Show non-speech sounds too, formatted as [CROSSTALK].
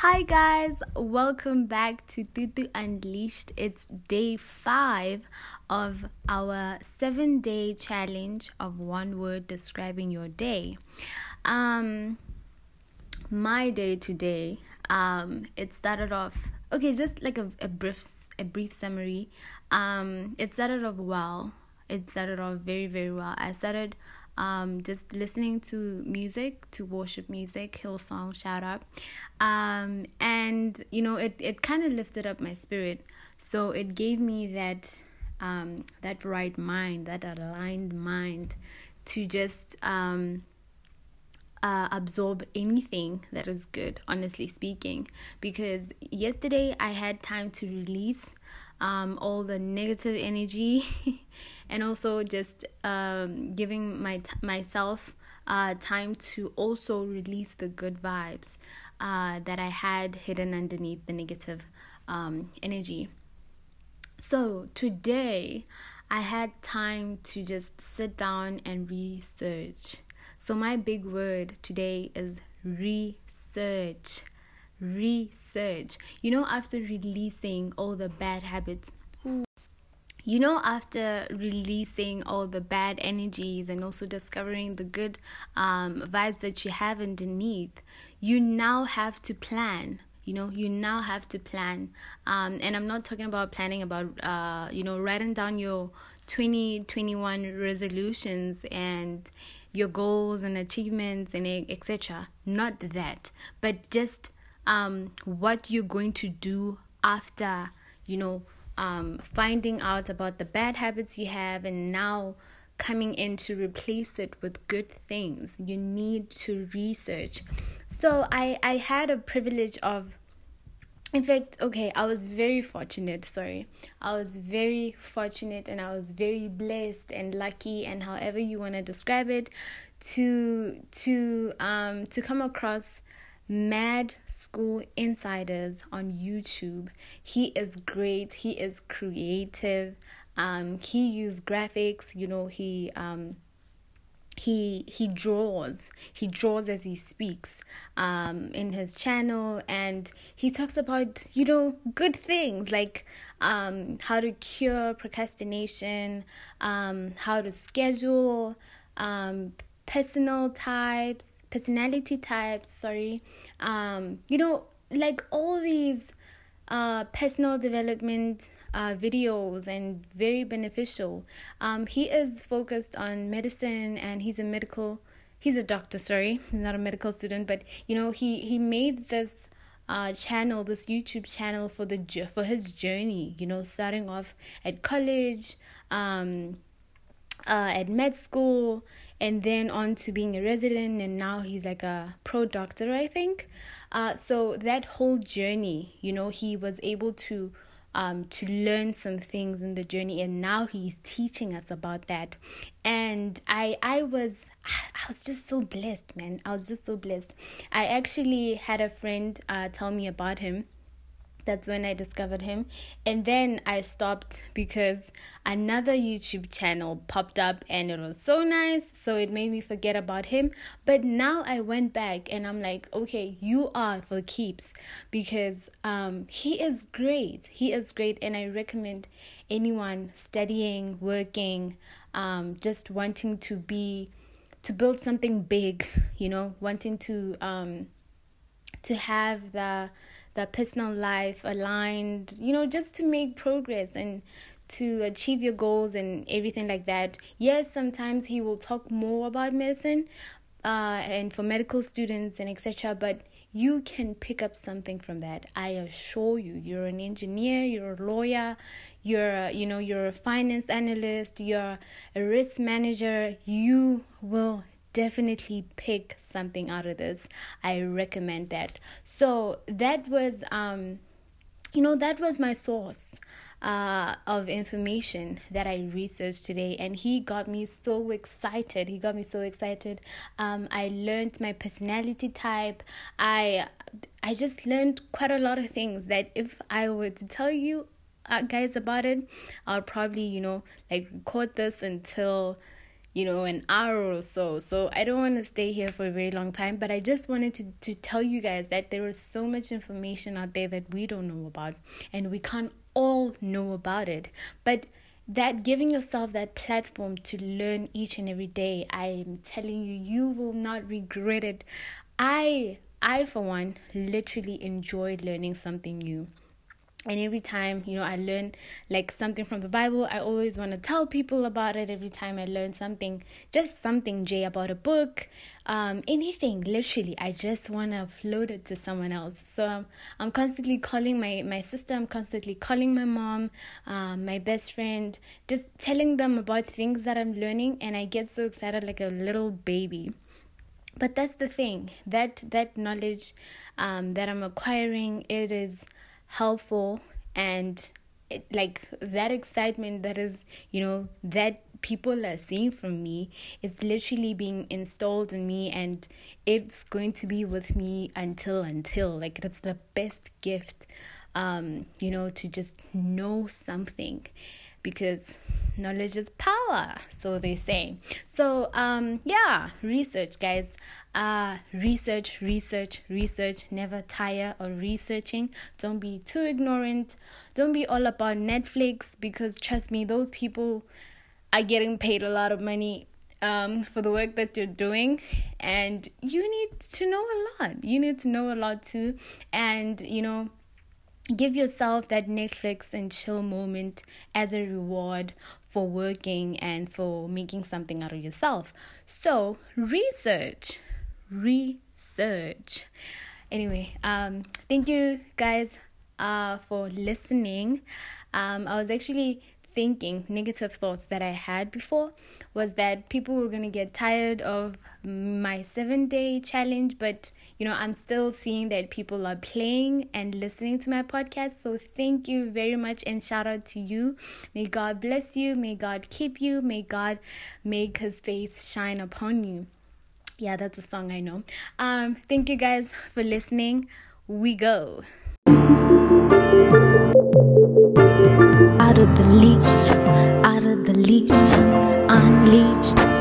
Hi guys, welcome back to Tutu Unleashed. It's day five of our seven day challenge of one word describing your day. Um, my day today, um, it started off okay, just like a, a brief a brief summary. Um, it started off well. It started off very very well. I started um, just listening to music, to worship music, Hillsong, shout out. Um, and, you know, it, it kind of lifted up my spirit. So it gave me that, um, that right mind, that aligned mind to just, um, uh, absorb anything that is good, honestly speaking. Because yesterday I had time to release um, all the negative energy [LAUGHS] and also just um, giving my t- myself uh, time to also release the good vibes uh, that I had hidden underneath the negative um, energy. So today I had time to just sit down and research. So my big word today is research research. You know, after releasing all the bad habits, you know, after releasing all the bad energies and also discovering the good um, vibes that you have underneath, you now have to plan you know you now have to plan um, and i'm not talking about planning about uh, you know writing down your 2021 resolutions and your goals and achievements and etc not that but just um, what you're going to do after, you know, um, finding out about the bad habits you have and now coming in to replace it with good things. You need to research. So I, I had a privilege of in fact, okay, I was very fortunate, sorry. I was very fortunate and I was very blessed and lucky and however you want to describe it to to um to come across Med School Insiders on YouTube. He is great. He is creative. Um, he used graphics. You know, he um, he he draws. He draws as he speaks um, in his channel, and he talks about you know good things like um, how to cure procrastination, um, how to schedule, um, personal types personality types, sorry. Um, you know, like all these uh, personal development uh, videos and very beneficial. Um, he is focused on medicine and he's a medical, he's a doctor, sorry, [LAUGHS] he's not a medical student, but you know, he, he made this uh, channel, this YouTube channel for the for his journey. You know, starting off at college, um, uh, at med school, and then on to being a resident and now he's like a pro doctor i think. Uh, so that whole journey you know he was able to um, to learn some things in the journey and now he's teaching us about that. And i i was i was just so blessed man. I was just so blessed. I actually had a friend uh, tell me about him that's when I discovered him. And then I stopped because another YouTube channel popped up and it was so nice. So it made me forget about him. But now I went back and I'm like, okay, you are for keeps because um, he is great. He is great. And I recommend anyone studying, working, um, just wanting to be, to build something big, [LAUGHS] you know, wanting to, um, to have the the personal life aligned, you know, just to make progress and to achieve your goals and everything like that. Yes, sometimes he will talk more about medicine uh, and for medical students and etc. But you can pick up something from that. I assure you. You're an engineer, you're a lawyer, you're a, you know you're a finance analyst, you're a risk manager. You will definitely pick something out of this. I recommend that. So that was um you know that was my source uh, of information that I researched today, and he got me so excited. He got me so excited. Um, I learned my personality type. I I just learned quite a lot of things that if I were to tell you uh, guys about it, I'll probably you know like record this until you know, an hour or so. So I don't want to stay here for a very long time, but I just wanted to, to tell you guys that there is so much information out there that we don't know about, and we can't all know about it. But that giving yourself that platform to learn each and every day, I am telling you, you will not regret it. I I for one literally enjoy learning something new and every time you know i learn like something from the bible i always want to tell people about it. Every time i learn something just something jay about a book um anything literally i just want to upload it to someone else. So um, i'm constantly calling my my sister i'm constantly calling my mom um, my best friend just telling them about things that i'm learning and i get so excited like a little baby. But that's the thing that that knowledge um, that i'm acquiring it is helpful and it, like that excitement that is you know that people are seeing from me is literally being installed in me and it's going to be with me until until like that's the best gift um you know to just know something because knowledge is power so they say. So um yeah research guys. Uh research research research. Never tire of researching. Don't be too ignorant. Don't be all about netflix because trust me those people are getting paid a lot of money um, for the work that you're doing. And you need to know a lot. You need to know a lot too. And you know give yourself that Netflix and chill moment as a reward for working and for making something out of yourself. So, research, research. Anyway, um, thank you guys uh, for listening. Um, I was actually thinking, negative thoughts that I had before was that people were going to get tired of my seven day challenge, but you know, I'm still seeing that people are playing and listening to my podcast. So thank you very much and shout out to you. May God bless you, may God keep you, may God make his face shine upon you. Yeah, that's a song I know. Um, thank you guys for listening. We go out of the leash, out of the leash, unleashed.